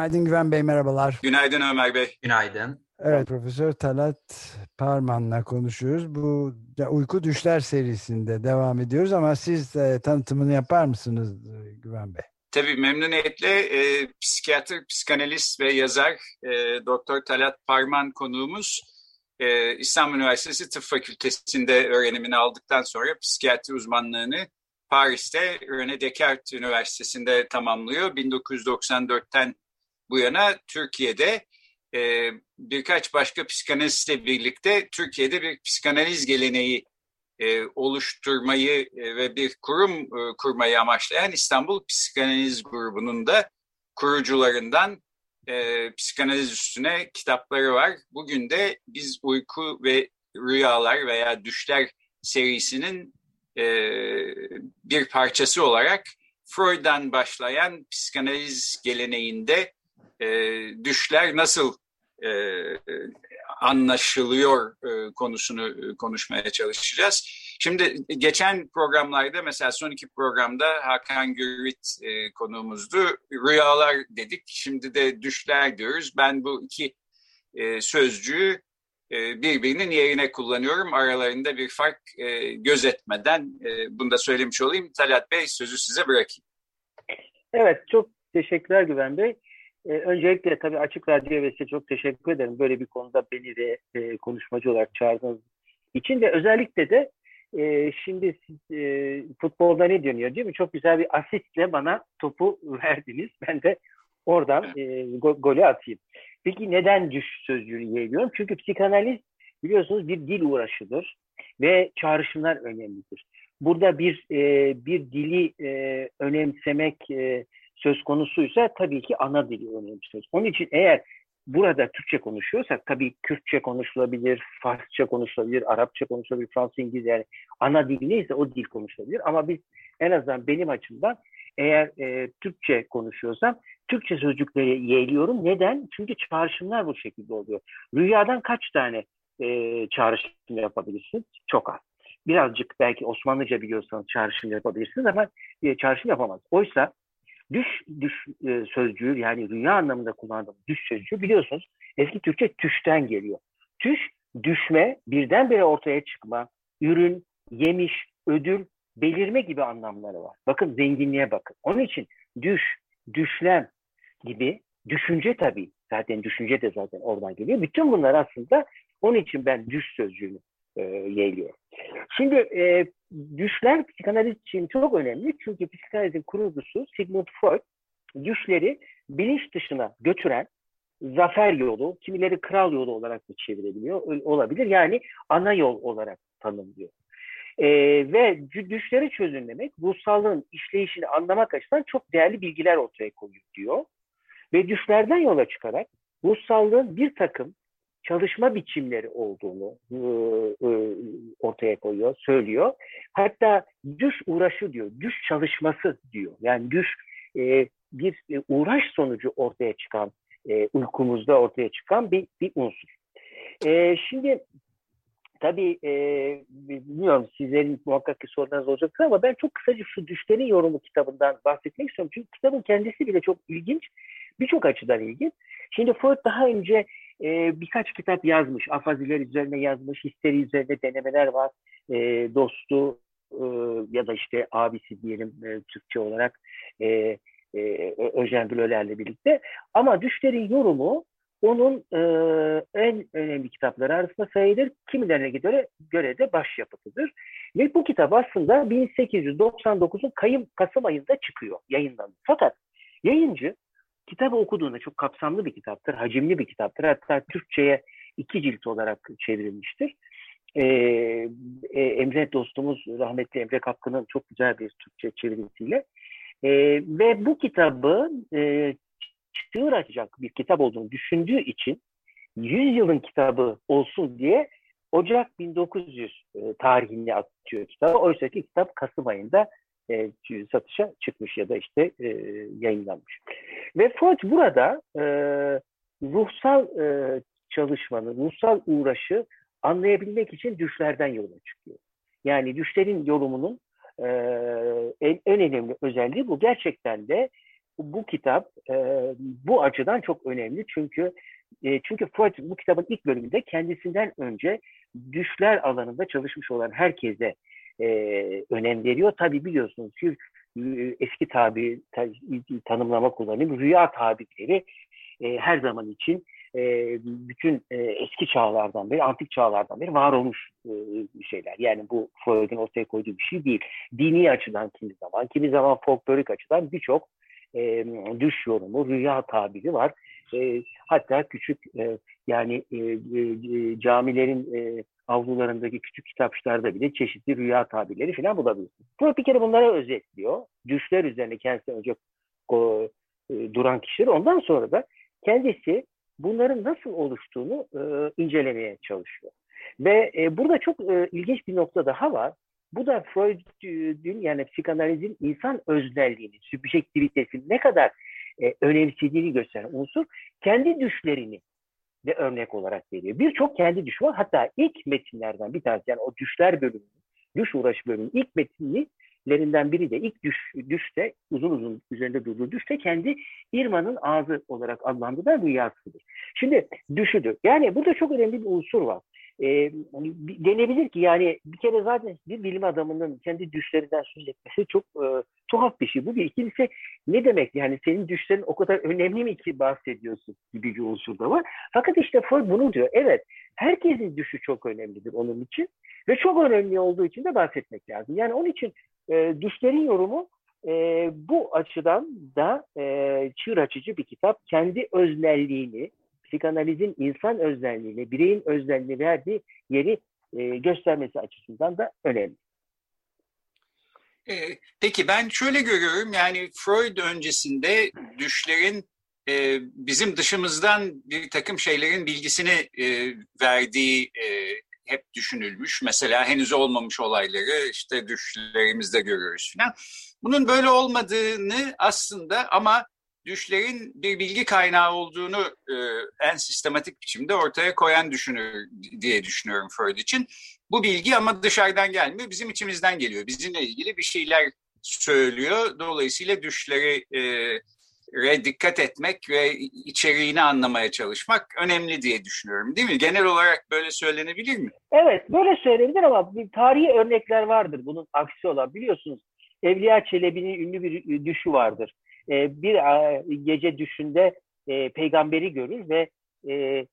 Günaydın Güven Bey, merhabalar. Günaydın Ömer Bey. Günaydın. Evet, Profesör Talat Parman'la konuşuyoruz. Bu Uyku Düşler serisinde devam ediyoruz ama siz e, tanıtımını yapar mısınız e, Güven Bey? Tabii memnuniyetle e, psikiyatr, psikanalist ve yazar e, Doktor Talat Parman konuğumuz. E, İstanbul Üniversitesi Tıp Fakültesi'nde öğrenimini aldıktan sonra psikiyatri uzmanlığını Paris'te René Descartes Üniversitesi'nde tamamlıyor. 1994'ten bu yana Türkiye'de e, birkaç başka psikanalistle birlikte Türkiye'de bir psikanaliz geleneği e, oluşturmayı e, ve bir kurum e, kurmayı amaçlayan İstanbul Psikanaliz Grubu'nun da kurucularından e, psikanaliz üstüne kitapları var. Bugün de biz uyku ve rüyalar veya düşler serisinin e, bir parçası olarak Freud'dan başlayan psikanaliz geleneğinde e, düşler nasıl e, anlaşılıyor e, konusunu e, konuşmaya çalışacağız. Şimdi geçen programlarda mesela son iki programda Hakan Gürvit e, konuğumuzdu. Rüyalar dedik, şimdi de düşler diyoruz. Ben bu iki e, sözcüğü e, birbirinin yerine kullanıyorum. Aralarında bir fark e, gözetmeden e, bunu da söylemiş olayım. Talat Bey sözü size bırakayım. Evet, çok teşekkürler Güven Bey. E, öncelikle tabii Açık Radyo ve çok teşekkür ederim. Böyle bir konuda beni de e, konuşmacı olarak çağırdığınız için ve özellikle de e, şimdi siz e, futbolda ne dönüyor değil mi? Çok güzel bir asistle bana topu verdiniz. Ben de oradan e, go golü atayım. Peki neden düş sözcüğünü yeğliyorum? Çünkü psikanaliz biliyorsunuz bir dil uğraşıdır ve çağrışımlar önemlidir. Burada bir e, bir dili e, önemsemek e, söz konusuysa tabii ki ana dili önemsiyoruz. Onun için eğer burada Türkçe konuşuyorsak tabii Kürtçe konuşulabilir, Farsça konuşulabilir, Arapça konuşulabilir, Fransız, İngilizce yani ana dil neyse o dil konuşulabilir. Ama biz en azından benim açımdan eğer e, Türkçe konuşuyorsam Türkçe sözcükleri yeğliyorum. Neden? Çünkü çağrışımlar bu şekilde oluyor. Rüyadan kaç tane e, çağrışım yapabilirsiniz? Çok az. Birazcık belki Osmanlıca biliyorsanız çağrışım yapabilirsiniz ama e, çağrışım yapamaz. Oysa düş, düş e, sözcüğü yani rüya anlamında kullandığım düş sözcüğü biliyorsunuz eski Türkçe tüşten geliyor. Tüş, düşme, birdenbire ortaya çıkma, ürün, yemiş, ödül, belirme gibi anlamları var. Bakın zenginliğe bakın. Onun için düş, düşlem gibi düşünce tabii. Zaten düşünce de zaten oradan geliyor. Bütün bunlar aslında onun için ben düş sözcüğünü e, yeğliyorum. Şimdi e, düşler psikanaliz için çok önemli. Çünkü psikanalizin kurucusu Sigmund Freud düşleri bilinç dışına götüren zafer yolu, kimileri kral yolu olarak da çevirebiliyor, olabilir. Yani ana yol olarak tanımlıyor. Ee, ve düşleri çözümlemek, ruhsallığın işleyişini anlamak açısından çok değerli bilgiler ortaya koyuyor diyor. Ve düşlerden yola çıkarak ruhsallığın bir takım çalışma biçimleri olduğunu e, e, ortaya koyuyor, söylüyor. Hatta düş uğraşı diyor, düş çalışması diyor. Yani düş e, bir uğraş sonucu ortaya çıkan, uykumuzda ortaya çıkan bir, bir unsur. Şimdi tabii bilmiyorum sizlerin muhakkak ki sorularınız olacaktır ama ben çok kısaca şu Düşlerin Yorumu kitabından bahsetmek istiyorum. Çünkü kitabın kendisi bile çok ilginç, birçok açıdan ilginç. Şimdi Freud daha önce e, birkaç kitap yazmış. Afaziler üzerine yazmış, histeri üzerine denemeler var. E, dostu e, ya da işte abisi diyelim e, Türkçe olarak e, e, Öjen Blöler'le birlikte. Ama Düşler'in yorumu onun e, en önemli kitapları arasında sayılır. Kimilerine göre, göre de başyapıtıdır. Ve bu kitap aslında 1899'un Kayım, Kasım ayında çıkıyor, yayınlanıyor. Fakat yayıncı kitabı okuduğunda çok kapsamlı bir kitaptır, hacimli bir kitaptır. Hatta Türkçe'ye iki cilt olarak çevrilmiştir. Ee, e, Emre dostumuz rahmetli Emre Kapkı'nın çok güzel bir Türkçe çevirisiyle. E, ve bu kitabı e, çığır açacak bir kitap olduğunu düşündüğü için 100 yılın kitabı olsun diye Ocak 1900 e, tarihini atıyor kitabı. Oysa ki kitap Kasım ayında e, satışa çıkmış ya da işte e, yayınlanmış. Ve Freud burada e, ruhsal e, çalışmanın, ruhsal uğraşı anlayabilmek için düşlerden yola çıkıyor. Yani düşlerin yorumunun en, önemli özelliği bu. Gerçekten de bu kitap bu açıdan çok önemli çünkü çünkü Freud bu kitabın ilk bölümünde kendisinden önce düşler alanında çalışmış olan herkese e, önem veriyor. Tabi biliyorsunuz ki e, eski tabi ta, tanımlama kullanayım. Rüya tabirleri e, her zaman için e, bütün e, eski çağlardan beri, antik çağlardan beri var olmuş e, şeyler. Yani bu Freud'un ortaya koyduğu bir şey değil. Dini açıdan kimi zaman, kimi zaman folklorik açıdan birçok e, düş yorumu, rüya tabiri var. E, hatta küçük e, yani e, e, camilerin e, avlularındaki küçük kitapçılarda bile çeşitli rüya tabirleri falan bulabilirsiniz. Freud bir kere bunlara özetliyor. Düşler üzerine kendisi önce o, e, duran kişiler. Ondan sonra da kendisi bunların nasıl oluştuğunu e, incelemeye çalışıyor. Ve e, burada çok e, ilginç bir nokta daha var. Bu da Freud'un yani psikanalizin insan öznelliğini, sübjektivitesini ne kadar e, önemsediğini gösteren unsur kendi düşlerini de örnek olarak veriyor. Birçok kendi düşü var. Hatta ilk metinlerden bir tanesi yani o düşler bölümü, düş uğraşı bölümü ilk metinlerinden biri de ilk düş, düşte uzun uzun üzerinde durduğu düşte kendi İrma'nın ağzı olarak adlandırılan rüyasıdır. Şimdi düşüdür. Yani burada çok önemli bir unsur var e, denebilir ki yani bir kere zaten bir bilim adamının kendi düşlerinden söz etmesi çok e, tuhaf bir şey. Bu bir ikincisi ne demek yani senin düşlerin o kadar önemli mi ki bahsediyorsun gibi bir unsur da var. Fakat işte Freud bunu diyor. Evet herkesin düşü çok önemlidir onun için ve çok önemli olduğu için de bahsetmek lazım. Yani onun için e, düşlerin yorumu e, bu açıdan da e, çığır açıcı bir kitap. Kendi öznelliğini, psikanalizin insan özelliğini, bireyin özelliğini verdiği yeri e, göstermesi açısından da önemli. E, peki ben şöyle görüyorum yani Freud öncesinde düşlerin e, bizim dışımızdan bir takım şeylerin bilgisini e, verdiği e, hep düşünülmüş. Mesela henüz olmamış olayları işte düşlerimizde görüyoruz falan. Bunun böyle olmadığını aslında ama düşlerin bir bilgi kaynağı olduğunu e, en sistematik biçimde ortaya koyan düşünür diye düşünüyorum Freud için. Bu bilgi ama dışarıdan gelmiyor, bizim içimizden geliyor. Bizimle ilgili bir şeyler söylüyor. Dolayısıyla düşleri e, re dikkat etmek ve içeriğini anlamaya çalışmak önemli diye düşünüyorum. Değil mi? Genel olarak böyle söylenebilir mi? Evet, böyle söylenebilir ama bir tarihi örnekler vardır bunun aksi olan. Biliyorsunuz Evliya Çelebi'nin ünlü bir düşü vardır. E, bir gece düşünde e, peygamberi görür ve e,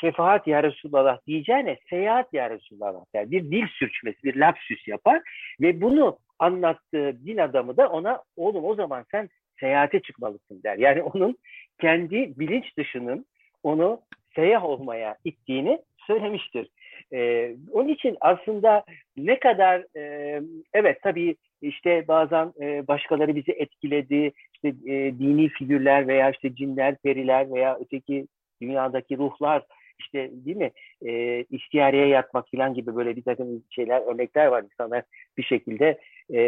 şefaat ya Resulallah diyeceğine seyahat ya Resulallah der. Bir dil sürçmesi, bir lapsüs yapar ve bunu anlattığı din adamı da ona oğlum o zaman sen seyahate çıkmalısın der. Yani onun kendi bilinç dışının onu seyahat olmaya ittiğini söylemiştir. Ee, onun için aslında ne kadar e, evet tabii işte bazen e, başkaları bizi etkiledi, işte e, dini figürler veya işte cinler, periler veya öteki dünyadaki ruhlar işte değil mi? E, istiyareye yatmak falan gibi böyle bir takım şeyler örnekler var. İnsanlar bir şekilde e,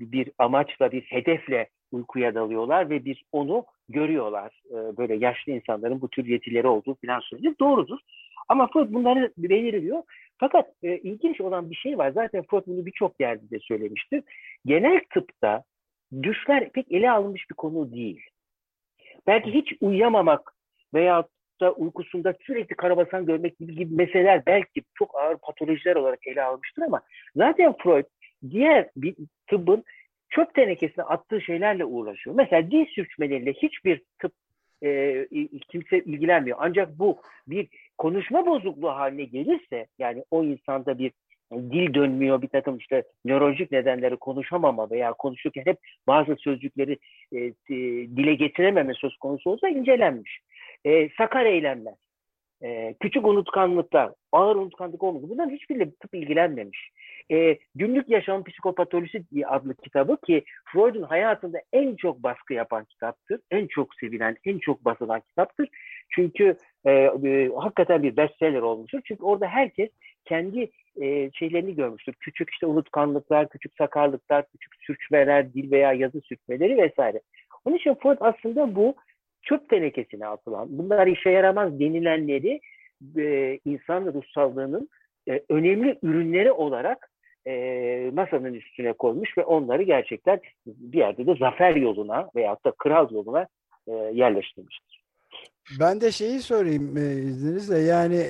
bir amaçla bir hedefle uykuya dalıyorlar ve bir onu görüyorlar. E, böyle yaşlı insanların bu tür yetileri olduğu falan söylüyor doğrudur. Ama Freud bunları belirliyor. Fakat e, ilginç olan bir şey var. Zaten Freud bunu birçok yerde de söylemiştir. Genel tıpta düşler pek ele alınmış bir konu değil. Belki hiç uyuyamamak veya da uykusunda sürekli karabasan görmek gibi, gibi meseleler belki çok ağır patolojiler olarak ele almıştır ama zaten Freud diğer bir tıbbın çöp tenekesine attığı şeylerle uğraşıyor. Mesela dil sürçmeleriyle hiçbir tıp e, kimse ilgilenmiyor. Ancak bu bir konuşma bozukluğu haline gelirse yani o insanda bir dil dönmüyor bir takım işte nörolojik nedenleri konuşamama veya konuşurken hep bazı sözcükleri e, e, dile getirememe söz konusu olsa incelenmiş. E, sakar eylemler. e, küçük unutkanlıklar, ağır unutkanlık olmadı. Bunların hiçbiriyle tıp ilgilenmemiş. E, Günlük Yaşam Psikopatolojisi adlı kitabı ki Freud'un hayatında en çok baskı yapan kitaptır. En çok sevilen, en çok basılan kitaptır. Çünkü e, e, hakikaten bir bestseller olmuştur. Çünkü orada herkes kendi e, şeylerini görmüştür. Küçük işte unutkanlıklar, küçük sakarlıklar, küçük sürçmeler, dil veya yazı sürçmeleri vesaire. Onun için Freud aslında bu çöp tenekesine atılan, bunlar işe yaramaz denilenleri e, insan ruhsallığının e, önemli ürünleri olarak e, masanın üstüne koymuş ve onları gerçekten bir yerde de zafer yoluna veyahut da kral yoluna e, yerleştirmiştir. Ben de şeyi sorayım e, izninizle yani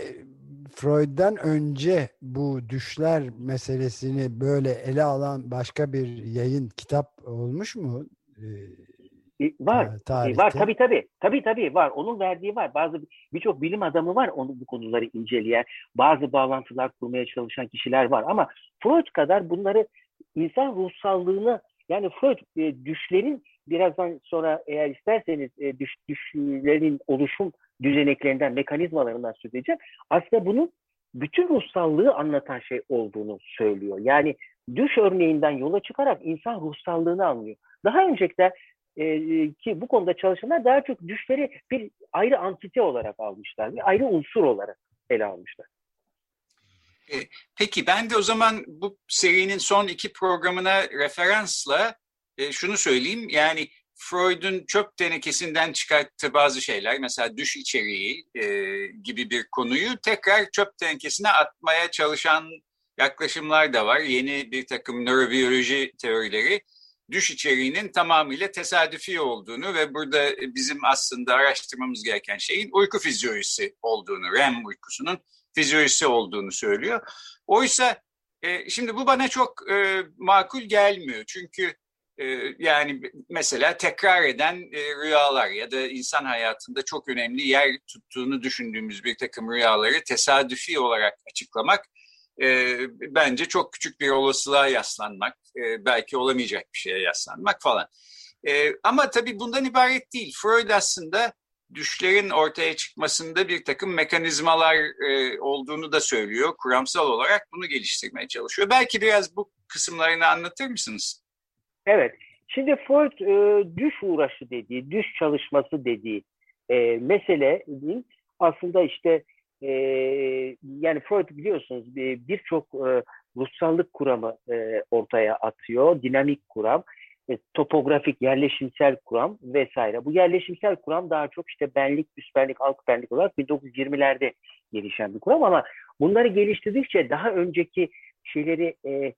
Freud'dan önce bu düşler meselesini böyle ele alan başka bir yayın kitap olmuş mu? Ee, e, var. E, var tabii tabii. Tabii tabii var. Onun verdiği var. Bazı birçok bilim adamı var onu bu konuları inceleyen, bazı bağlantılar kurmaya çalışan kişiler var ama Freud kadar bunları insan ruhsallığını yani Freud e, düşlerin birazdan sonra eğer isterseniz e, düş, düşlerin oluşum düzeneklerinden, mekanizmalarından söz edeceğim. Aslında bunun bütün ruhsallığı anlatan şey olduğunu söylüyor. Yani düş örneğinden yola çıkarak insan ruhsallığını anlıyor. Daha öncekiler e, ki bu konuda çalışanlar daha çok düşleri bir ayrı antite olarak almışlar. Bir ayrı unsur olarak ele almışlar. E, peki ben de o zaman bu serinin son iki programına referansla e, şunu söyleyeyim. Yani Freud'un çöp tenekesinden çıkarttığı bazı şeyler mesela düş içeriği e, gibi bir konuyu tekrar çöp tenekesine atmaya çalışan yaklaşımlar da var. Yeni bir takım nörobiyoloji teorileri düş içeriğinin tamamıyla tesadüfi olduğunu ve burada bizim aslında araştırmamız gereken şeyin uyku fizyolojisi olduğunu, REM uykusunun fizyolojisi olduğunu söylüyor. Oysa e, şimdi bu bana çok e, makul gelmiyor. Çünkü yani mesela tekrar eden rüyalar ya da insan hayatında çok önemli yer tuttuğunu düşündüğümüz bir takım rüyaları tesadüfi olarak açıklamak bence çok küçük bir olasılığa yaslanmak, belki olamayacak bir şeye yaslanmak falan. Ama tabii bundan ibaret değil. Freud aslında düşlerin ortaya çıkmasında bir takım mekanizmalar olduğunu da söylüyor. Kuramsal olarak bunu geliştirmeye çalışıyor. Belki biraz bu kısımlarını anlatır mısınız? Evet. Şimdi Freud e, düş uğraşı dediği, düş çalışması dediği e, meselenin aslında işte e, yani Freud biliyorsunuz birçok e, ruhsallık kuramı e, ortaya atıyor. Dinamik kuram, e, topografik, yerleşimsel kuram vesaire. Bu yerleşimsel kuram daha çok işte benlik, üst benlik, alt benlik olarak 1920'lerde gelişen bir kuram ama bunları geliştirdikçe daha önceki şeyleri e, e,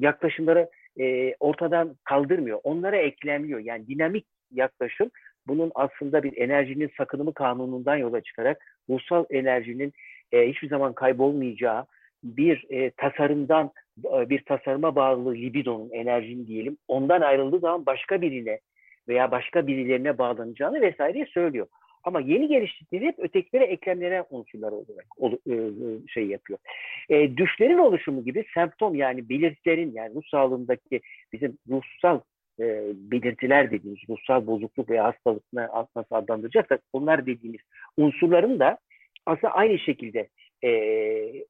yaklaşımları e, ortadan kaldırmıyor. Onlara eklemliyor. Yani dinamik yaklaşım bunun aslında bir enerjinin sakınımı kanunundan yola çıkarak ruhsal enerjinin e, hiçbir zaman kaybolmayacağı bir e, tasarımdan e, bir tasarıma bağlı libidonun enerjinin diyelim ondan ayrıldığı zaman başka birine veya başka birilerine bağlanacağını vesaire söylüyor. Ama yeni geliştikleri hep ötekilere eklemlenen unsurlar olarak e, e, şey yapıyor. E, düşlerin oluşumu gibi semptom yani belirtilerin yani ruh sağlığındaki bizim ruhsal e, belirtiler dediğimiz ruhsal bozukluk veya hastalık nasıl adlandıracaksak onlar dediğimiz unsurların da aslında aynı şekilde e,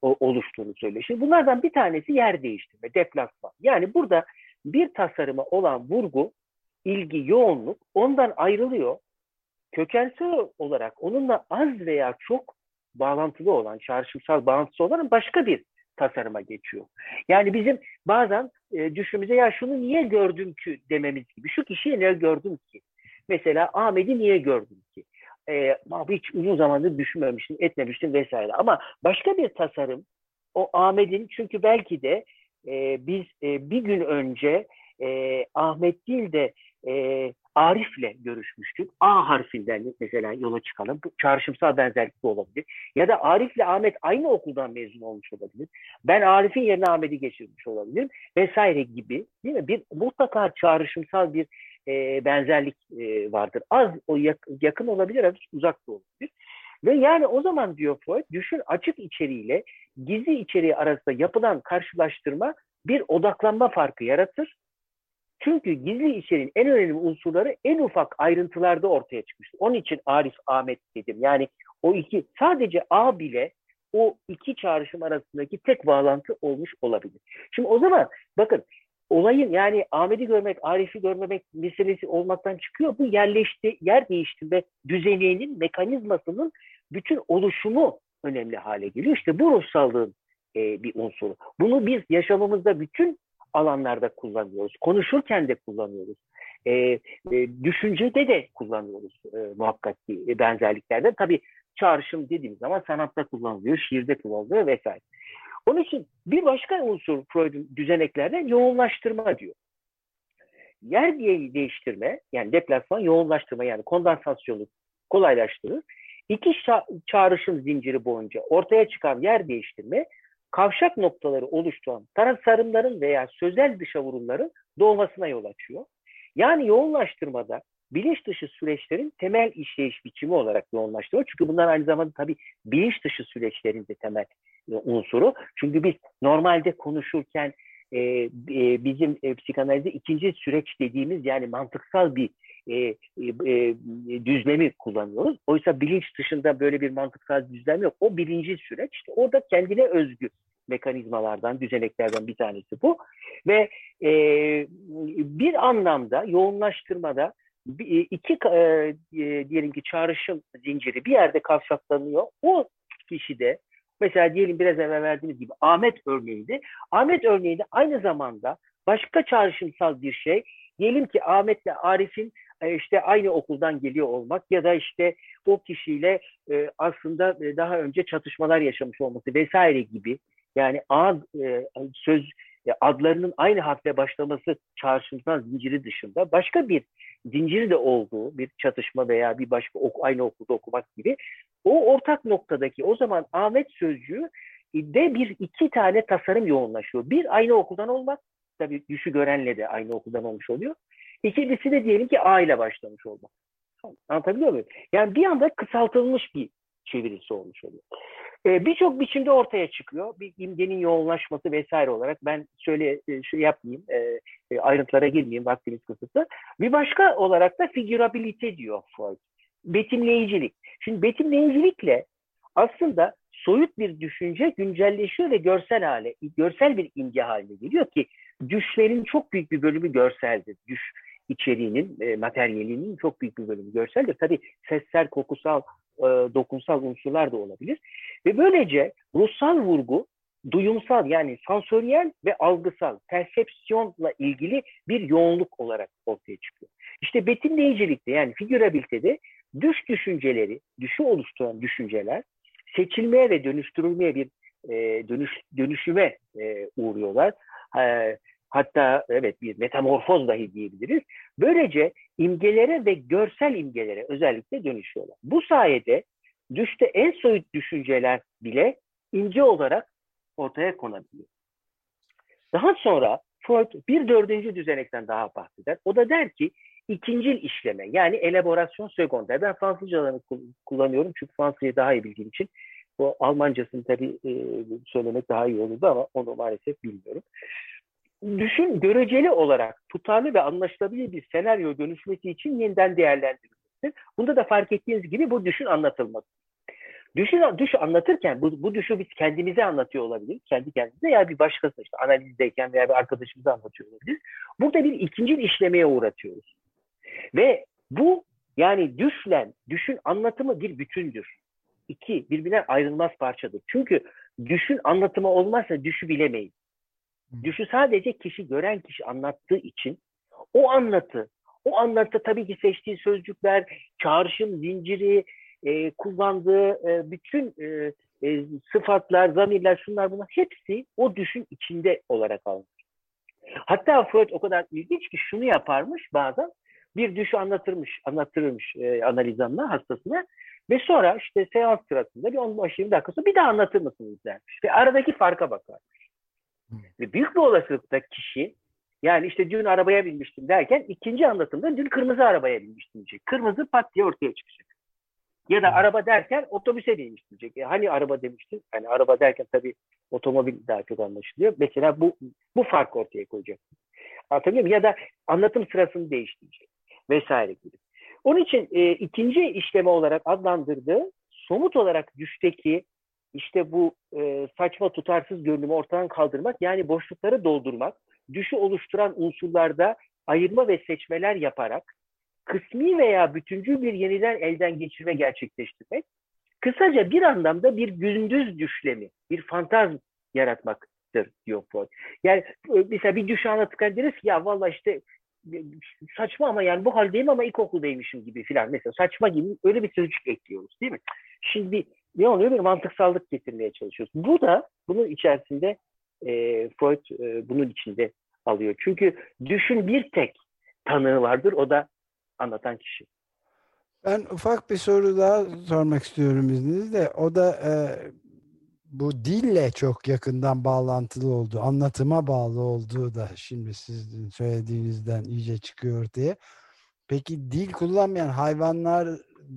oluştuğunu söylüyor. Şimdi bunlardan bir tanesi yer değiştirme, deplasman. Yani burada bir tasarıma olan vurgu, ilgi, yoğunluk ondan ayrılıyor kökensel olarak onunla az veya çok bağlantılı olan, çağrışımsal bağlantısı olan başka bir tasarıma geçiyor. Yani bizim bazen e, düşümüze ya şunu niye gördüm ki dememiz gibi. Şu kişiyi ne gördüm ki? Mesela Ahmet'i niye gördüm ki? E, abi hiç uzun zamandır düşünmemiştim, etmemiştim vesaire. Ama başka bir tasarım o Ahmet'in çünkü belki de e, biz e, bir gün önce e, Ahmet değil de e, Arif'le görüşmüştük. A harfinden mesela yola çıkalım. Bu çağrışımsal benzerlik olabilir. Ya da Arif'le Ahmet aynı okuldan mezun olmuş olabilir. Ben Arif'in yerine Ahmet'i geçirmiş olabilirim. Vesaire gibi değil mi? Bir mutlaka çağrışımsal bir e, benzerlik e, vardır. Az o yak, yakın olabilir, az uzak da olabilir. Ve yani o zaman diyor Freud, düşün açık içeriğiyle gizli içeriği arasında yapılan karşılaştırma bir odaklanma farkı yaratır Çünkü gizli içeriğin en önemli unsurları en ufak ayrıntılarda ortaya çıkmıştır. Onun için Arif Ahmet dedim. Yani o iki sadece A bile o iki çağrışım arasındaki tek bağlantı olmuş olabilir. Şimdi o zaman bakın olayın yani Ahmet'i görmek, Arif'i görmemek meselesi olmaktan çıkıyor. Bu yerleşti, yer değiştirme düzeninin, mekanizmasının bütün oluşumu önemli hale geliyor. İşte bu ruhsallığın e, bir unsuru. Bunu biz yaşamımızda bütün alanlarda kullanıyoruz. Konuşurken de kullanıyoruz. E, e, düşüncede de kullanıyoruz e, muhakkak ki e, benzerliklerden. Tabii çağrışım dediğimiz zaman sanatta kullanılıyor, şiirde kullanılıyor vesaire. Onun için bir başka unsur Freud'un düzeneklerden yoğunlaştırma diyor. Yer değiştirme yani deplasman yoğunlaştırma yani kondansasyonu kolaylaştırır. İki çağrışım zinciri boyunca ortaya çıkan yer değiştirme kavşak noktaları oluşturan tasarımların veya sözel dışa vurumların doğmasına yol açıyor. Yani yoğunlaştırmada bilinç dışı süreçlerin temel işleyiş biçimi olarak yoğunlaştırıyor. Çünkü bunlar aynı zamanda tabii bilinç dışı süreçlerin de temel e, unsuru. Çünkü biz normalde konuşurken e, e, bizim e, psikanalizde ikinci süreç dediğimiz yani mantıksal bir e, e, e, düzlemi kullanıyoruz. Oysa bilinç dışında böyle bir mantıksal düzlem yok. O birinci süreç. İşte orada kendine özgü mekanizmalardan, düzeneklerden bir tanesi bu. Ve e, bir anlamda yoğunlaştırmada e, iki e, e, diyelim ki çağrışım zinciri bir yerde kavşaklanıyor. O kişi de mesela diyelim biraz evvel verdiğimiz gibi Ahmet örneğinde Ahmet örneğinde aynı zamanda başka çağrışımsal bir şey diyelim ki Ahmet'le Arif'in işte aynı okuldan geliyor olmak ya da işte o kişiyle e, aslında e, daha önce çatışmalar yaşamış olması vesaire gibi yani ad, söz adlarının aynı harfle başlaması çağrışımsal zinciri dışında başka bir zinciri de olduğu bir çatışma veya bir başka aynı okulda okumak gibi o ortak noktadaki o zaman Ahmet sözcüğü de bir iki tane tasarım yoğunlaşıyor. Bir aynı okuldan olmak tabii düşü görenle de aynı okuldan olmuş oluyor. İkincisi de diyelim ki A ile başlamış olmak. Anlatabiliyor muyum? Yani bir anda kısaltılmış bir çevirisi olmuş oluyor. Ee, Birçok biçimde ortaya çıkıyor. Bir imgenin yoğunlaşması vesaire olarak ben şöyle e, şey yapmayayım, e, e, ayrıntılara girmeyeyim vaktimiz kısıtlı. Bir başka olarak da figürabilite diyor Freud. Betimleyicilik. Şimdi betimleyicilikle aslında soyut bir düşünce güncelleşiyor ve görsel hale, görsel bir imge haline geliyor ki düşlerin çok büyük bir bölümü görseldir. Düş içeriğinin, e, materyalinin çok büyük bir bölümü görseldir. Tabii sesler, kokusal, e, dokunsal unsurlar da olabilir. Ve böylece ruhsal vurgu duyumsal yani sansöriyel ve algısal, persepsiyonla ilgili bir yoğunluk olarak ortaya çıkıyor. İşte betimleyicilikte yani figürabilitede düş düşünceleri, düşü oluşturan düşünceler seçilmeye ve dönüştürülmeye bir e, dönüş, dönüşüme e, uğruyorlar. E, hatta evet bir metamorfoz dahi diyebiliriz. Böylece imgelere ve görsel imgelere özellikle dönüşüyorlar. Bu sayede düşte en soyut düşünceler bile ince olarak ortaya konabiliyor. Daha sonra Freud bir dördüncü düzenekten daha bahseder. O da der ki ikincil işleme yani elaborasyon sekonder. Ben Fransızcalarını kullanıyorum çünkü Fransızcayı daha iyi bildiğim için. Bu Almancasını tabii e, söylemek daha iyi olurdu ama onu maalesef bilmiyorum düşün göreceli olarak tutarlı ve anlaşılabilir bir senaryo dönüşmesi için yeniden değerlendirilmesi. Bunda da fark ettiğiniz gibi bu düşün anlatılması. Düşün, düş anlatırken bu, bu düşü biz kendimize anlatıyor olabilir. Kendi kendimize ya bir başkası işte analizdeyken veya bir arkadaşımıza anlatıyor olabilir. Burada bir ikinci işlemeye uğratıyoruz. Ve bu yani düşlen, düşün anlatımı bir bütündür. İki, birbirinden ayrılmaz parçadır. Çünkü düşün anlatımı olmazsa düşü bilemeyiz. Düşü sadece kişi gören kişi anlattığı için o anlatı, o anlatı tabii ki seçtiği sözcükler, çağrışım zinciri, e, kullandığı e, bütün e, e, sıfatlar, zamirler, şunlar bunlar hepsi o düşün içinde olarak alınır. Hatta Freud o kadar ilginç ki şunu yaparmış bazen bir düşü anlatırmış, anlatırmış e, analizanına, hastasına ve sonra işte seans sırasında bir 15-20 dakika sonra bir daha anlatır mısınız dermiş. Ve aradaki farka bakar. Ve büyük bir olasılıkla kişi yani işte dün arabaya binmiştim derken ikinci anlatımda dün kırmızı arabaya binmiştim diyecek. Kırmızı pat diye ortaya çıkacak. Ya da araba derken otobüse binmiş diyecek. E hani araba demiştin? Hani araba derken tabii otomobil daha çok anlaşılıyor. Mesela bu bu fark ortaya koyacak. Anlatabiliyor muyum? Ya da anlatım sırasını değiştirecek vesaire gibi. Onun için e, ikinci işleme olarak adlandırdığı somut olarak düşteki işte bu e, saçma tutarsız görünümü ortadan kaldırmak yani boşlukları doldurmak, düşü oluşturan unsurlarda ayırma ve seçmeler yaparak kısmi veya bütüncül bir yeniden elden geçirme gerçekleştirmek, kısaca bir anlamda bir gündüz düşlemi, bir fantazm yaratmaktır diyor Freud. Yani e, mesela bir düş anlatırken deriz ki ya valla işte saçma ama yani bu haldeyim ama ilkokuldaymışım gibi filan mesela saçma gibi öyle bir sözcük ekliyoruz değil mi? Şimdi ne oluyor? Bir mantıksallık getirmeye çalışıyoruz. Bu da bunun içerisinde e, Freud e, bunun içinde alıyor. Çünkü düşün bir tek tanığı vardır o da anlatan kişi. Ben ufak bir soru daha sormak istiyorum izninizle. O da e, bu dille çok yakından bağlantılı olduğu, anlatıma bağlı olduğu da şimdi sizin söylediğinizden iyice çıkıyor ortaya. Peki dil kullanmayan hayvanlar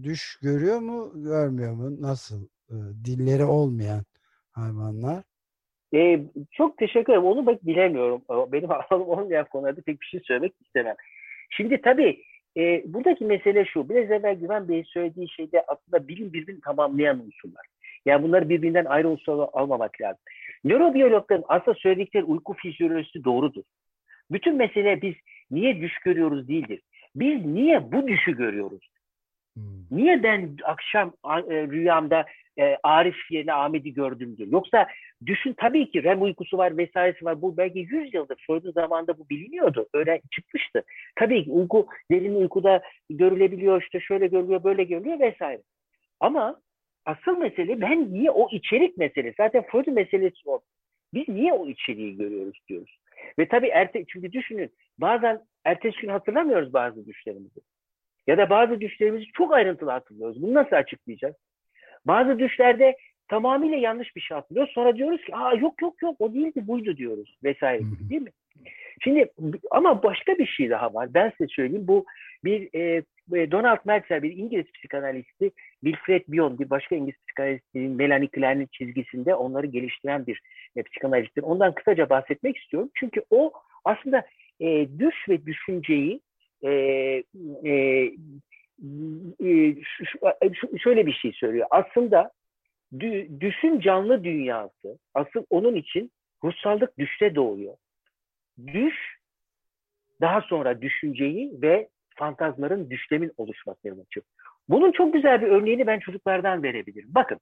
düş görüyor mu, görmüyor mu? Nasıl? E, dilleri olmayan hayvanlar? Ee, çok teşekkür ederim. Onu bak bilemiyorum. Benim alanım olmayan konularda pek bir şey söylemek istemem. Şimdi tabii e, buradaki mesele şu. Biraz evvel Güven Bey'in söylediği şeyde aslında bilim birbirini tamamlayan unsurlar. Yani bunları birbirinden ayrı unsurlar almamak lazım. Nörobiyologların aslında söyledikleri uyku fizyolojisi doğrudur. Bütün mesele biz niye düş görüyoruz değildir. Biz niye bu düşü görüyoruz? Hmm. Niye ben akşam e, rüyamda e, Arif yerine Ahmet'i gördümdür? Yoksa düşün tabii ki REM uykusu var vesairesi var. Bu belki 100 yıldır Freud'un zamanında bu biliniyordu. Öyle çıkmıştı. Tabii ki uyku derin uykuda görülebiliyor işte şöyle görülüyor böyle görülüyor vesaire. Ama asıl mesele ben niye o içerik meselesi. Zaten Freud'un meselesi o. Biz niye o içeriği görüyoruz diyoruz. Ve tabii erte, çünkü düşünün bazen ertesi gün hatırlamıyoruz bazı düşlerimizi. Ya da bazı düşlerimizi çok ayrıntılı hatırlıyoruz. Bunu nasıl açıklayacağız? Bazı düşlerde tamamıyla yanlış bir şey hatırlıyoruz. Sonra diyoruz ki aa yok yok yok o değildi buydu diyoruz vesaire değil mi? Şimdi ama başka bir şey daha var. Ben size söyleyeyim. Bu bir e, Donald Meltzer bir İngiliz psikanalisti Wilfred Bion bir başka İngiliz psikanalistinin Melanie Klein'in çizgisinde onları geliştiren bir e, psikanalisttir. Ondan kısaca bahsetmek istiyorum. Çünkü o aslında e, düş ve düşünceyi e, e, şöyle bir şey söylüyor. Aslında düşün canlı dünyası asıl onun için ruhsallık düşte doğuyor. Düş daha sonra düşünceyi ve fantazların düşlemin oluşmasına açıyor. Bunun çok güzel bir örneğini ben çocuklardan verebilirim. Bakın,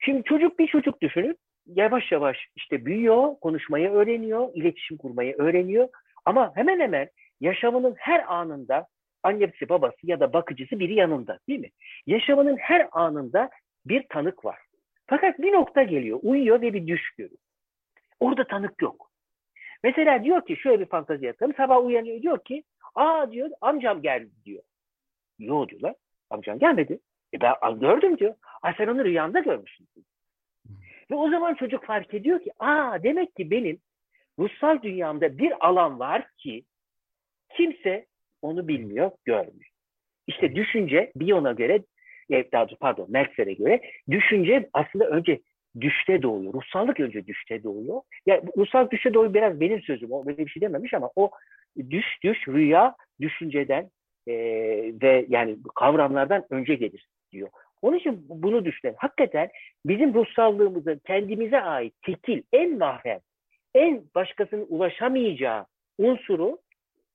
şimdi çocuk bir çocuk düşünün. Yavaş yavaş işte büyüyor, konuşmayı öğreniyor, iletişim kurmayı öğreniyor. Ama hemen hemen yaşamının her anında annesi, babası ya da bakıcısı biri yanında değil mi? Yaşamının her anında bir tanık var. Fakat bir nokta geliyor, uyuyor ve bir düş görüyor. Orada tanık yok. Mesela diyor ki şöyle bir fantazi yapalım. Sabah uyanıyor diyor ki aa diyor amcam geldi diyor. Yo diyorlar. Amcam gelmedi. E ben gördüm diyor. Ay sen onu rüyanda görmüşsün. Ve o zaman çocuk fark ediyor ki aa demek ki benim ruhsal dünyamda bir alan var ki kimse onu bilmiyor, görmüyor. İşte düşünce Bion'a göre, e, daha pardon Meltzer'e göre düşünce aslında önce düşte doğuyor. Ruhsallık önce düşte doğuyor. Ya yani ruhsallık düşte doğuyor biraz benim sözüm. O böyle bir şey dememiş ama o düş düş rüya düşünceden e, ve yani kavramlardan önce gelir diyor. Onun için bunu düşünelim. Hakikaten bizim ruhsallığımızın kendimize ait tekil, en mahrem, en başkasının ulaşamayacağı unsuru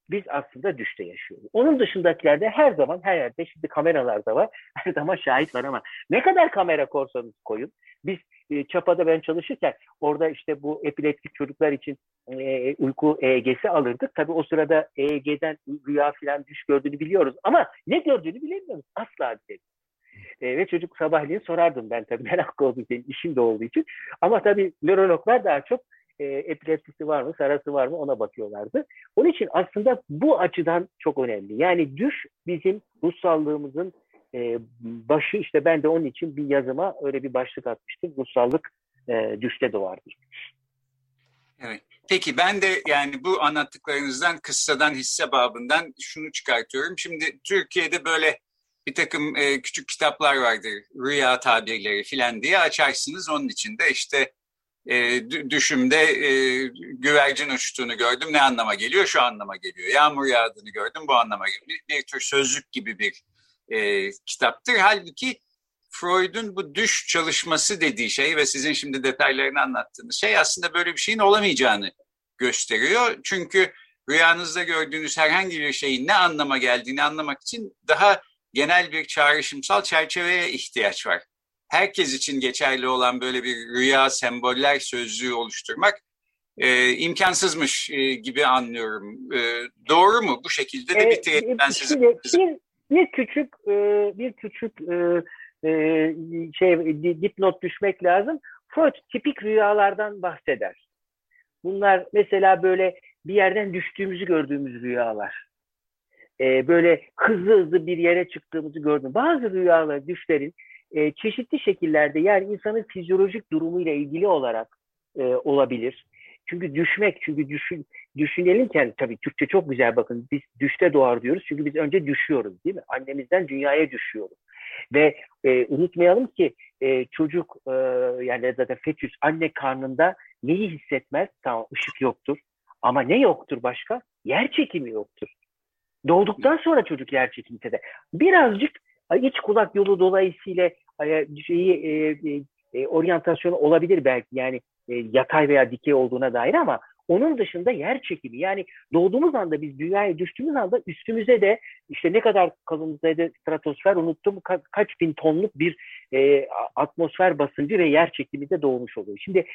biz aslında düşte yaşıyoruz. Onun dışındakilerde her zaman her yerde şimdi kameralar da var. Her zaman şahit var ama ne kadar kamera korsanız koyun. Biz e, Çapa'da ben çalışırken orada işte bu epileptik çocuklar için e, uyku EEG'si alırdık. Tabii o sırada EEG'den rüya falan düş gördüğünü biliyoruz ama ne gördüğünü bilemiyoruz. Asla bilemiyoruz. E, ve çocuk sabahleyin sorardım ben tabii merak olduğu için, işim de olduğu için. Ama tabii nörologlar daha çok e, epilepsisi var mı, sarası var mı ona bakıyorlardı. Onun için aslında bu açıdan çok önemli. Yani düş bizim ruhsallığımızın e, başı işte ben de onun için bir yazıma öyle bir başlık atmıştım. Ruhsallık e, düşte doğardır. Evet. Peki ben de yani bu anlattıklarınızdan kıssadan hisse babından şunu çıkartıyorum. Şimdi Türkiye'de böyle bir takım e, küçük kitaplar vardır. Rüya tabirleri filan diye açarsınız. Onun içinde işte e, düşümde e, güvercin uçtuğunu gördüm. Ne anlama geliyor? Şu anlama geliyor. Yağmur yağdığını gördüm. Bu anlama geliyor. Bir, bir tür sözlük gibi bir e, kitaptır. Halbuki Freud'un bu düş çalışması dediği şey ve sizin şimdi detaylarını anlattığınız şey aslında böyle bir şeyin olamayacağını gösteriyor. Çünkü rüyanızda gördüğünüz herhangi bir şeyin ne anlama geldiğini anlamak için daha genel bir çağrışımsal çerçeveye ihtiyaç var. Herkes için geçerli olan böyle bir rüya semboller sözlüğü oluşturmak e, imkansızmış e, gibi anlıyorum. E, doğru mu? Bu şekilde de bitirelim. Ben sizi... Bir, bir küçük e, bir küçük e, e, şey dipnot düşmek lazım. Freud tipik rüyalardan bahseder. Bunlar mesela böyle bir yerden düştüğümüzü gördüğümüz rüyalar. Ee, böyle hızlı hızlı bir yere çıktığımızı gördüm. Bazı rüyalar, düşlerin e, çeşitli şekillerde yani insanın fizyolojik durumuyla ilgili olarak e, olabilir. Çünkü düşmek, çünkü düşün, düşünelimken tabii Türkçe çok güzel bakın biz düşte doğar diyoruz. Çünkü biz önce düşüyoruz değil mi? Annemizden dünyaya düşüyoruz. Ve e, unutmayalım ki e, çocuk e, yani zaten fetüs anne karnında neyi hissetmez? Tamam ışık yoktur. Ama ne yoktur başka? Yer çekimi yoktur. Doğduktan sonra çocuk yer çekimi de. Birazcık iç kulak yolu dolayısıyla şeyi e, e, e, oryantasyonu olabilir belki. Yani e, yatay veya dikey olduğuna dair ama onun dışında yer çekimi yani doğduğumuz anda biz dünyaya düştüğümüz anda üstümüze de işte ne kadar kalınlıktaydı stratosfer unuttum ka- kaç bin tonluk bir e, atmosfer basıncı ve yer çekimi de doğmuş oluyor. Şimdi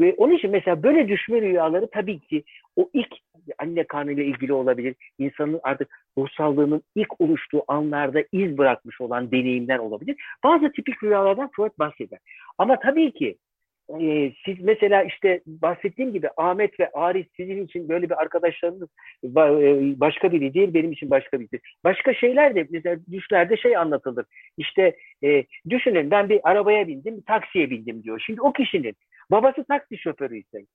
ve onun için mesela böyle düşme rüyaları tabii ki o ilk anne karnıyla ilgili olabilir. İnsanın artık ruhsallığının ilk oluştuğu anlarda iz bırakmış olan deneyimler olabilir. Bazı tipik rüyalardan Freud bahseder. Ama tabii ki e, siz mesela işte bahsettiğim gibi Ahmet ve Arif sizin için böyle bir arkadaşlarınız e, başka biri değil benim için başka biri. Başka şeyler de mesela düşlerde şey anlatılır. İşte e, düşünün ben bir arabaya bindim, bir taksiye bindim diyor. Şimdi o kişinin babası taksi şoförü ise,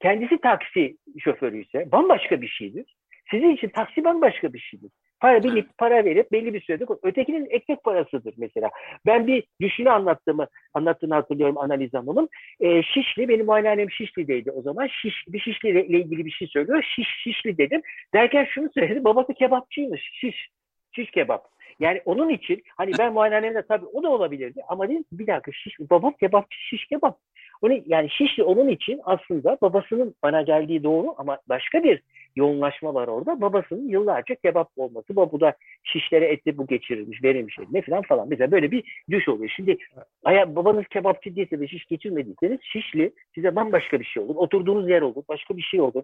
kendisi taksi şoförü ise bambaşka bir şeydir. Sizin için taksi bambaşka bir şeydir. Para bilip para verip belli bir sürede ötekinin ekmek parasıdır mesela. Ben bir düşünü anlattığımı anlattığını hatırlıyorum analiz hanımın. E, Şişli benim muayenehanem Şişli'deydi o zaman. Şiş, bir Şişli ile ilgili bir şey söylüyor. Şiş, Şişli dedim. Derken şunu söyledi. Babası kebapçıymış. Şiş. Şiş kebap. Yani onun için hani ben muayenehanemde tabii o da olabilirdi ama dedim bir dakika şiş, babam kebapçı şiş kebap. Onu, yani Şişli onun için aslında babasının bana geldiği doğru ama başka bir yoğunlaşma var orada. Babasının yıllarca kebap olması. Bu da şişlere etli bu geçirilmiş, verilmiş ne falan falan. Mesela böyle bir düş oluyor. Şimdi aya, babanız kebapçı değilse de şiş geçirmediyseniz Şişli size bambaşka bir şey olur. Oturduğunuz yer olur. Başka bir şey olur.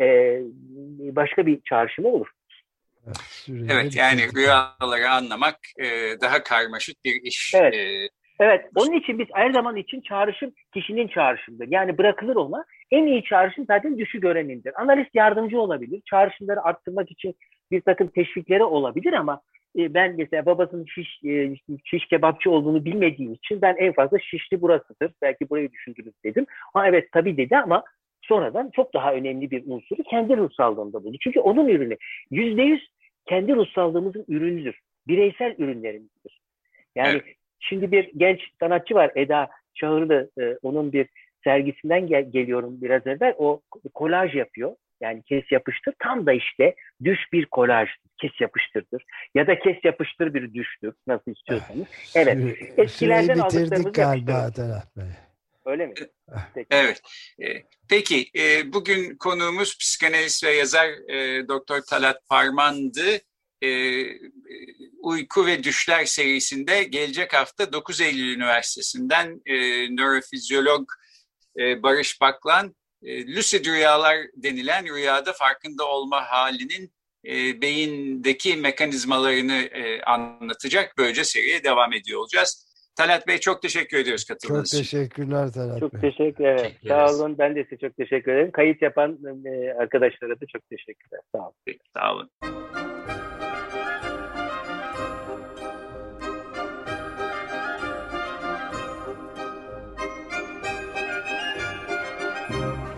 Ee, başka bir çağrışımı olur. Evet yani rüyaları anlamak e, daha karmaşık bir iş. Evet. E, Evet, onun için biz her zaman için çağrışım kişinin çağrışımdır. Yani bırakılır ona. En iyi çağrışım zaten düşü görenindir. Analist yardımcı olabilir. Çağrışımları arttırmak için bir takım teşvikleri olabilir ama e, ben mesela babasının şiş, e, şiş kebapçı olduğunu bilmediğim için ben en fazla şişli burasıdır. Belki burayı düşündünüz dedim. Ha evet tabii dedi ama sonradan çok daha önemli bir unsuru kendi ruhsallığında buldu. Çünkü onun ürünü yüzde yüz kendi ruhsallığımızın ürünüdür. Bireysel ürünlerimizdir. Yani evet. Şimdi bir genç sanatçı var Eda Çağırlı. E, onun bir sergisinden gel- geliyorum biraz evvel. O kolaj yapıyor. Yani kes yapıştır. Tam da işte düş bir kolaj. Kes yapıştırdır. Ya da kes yapıştır bir düştür. Nasıl istiyorsanız. Evet. Süre, Eskilerden bitirdik galiba Talat Bey. Öyle mi? Ah. Peki. Evet. E, peki e, bugün konuğumuz psikanalist ve yazar Doktor Talat Parman'dı e, Uyku ve Düşler serisinde gelecek hafta 9 Eylül Üniversitesi'nden e, nörofizyolog e, Barış Baklan e, lucid rüyalar denilen rüyada farkında olma halinin e, beyindeki mekanizmalarını e, anlatacak. Böylece seriye devam ediyor olacağız. Talat Bey çok teşekkür ediyoruz katıldığınız için. Çok teşekkürler Talat çok Bey. Çok teşekkür ederim. Sağ olun. Ben de size çok teşekkür ederim. Kayıt yapan e, arkadaşlara da çok teşekkürler. Sağ olun. Peki, sağ olun.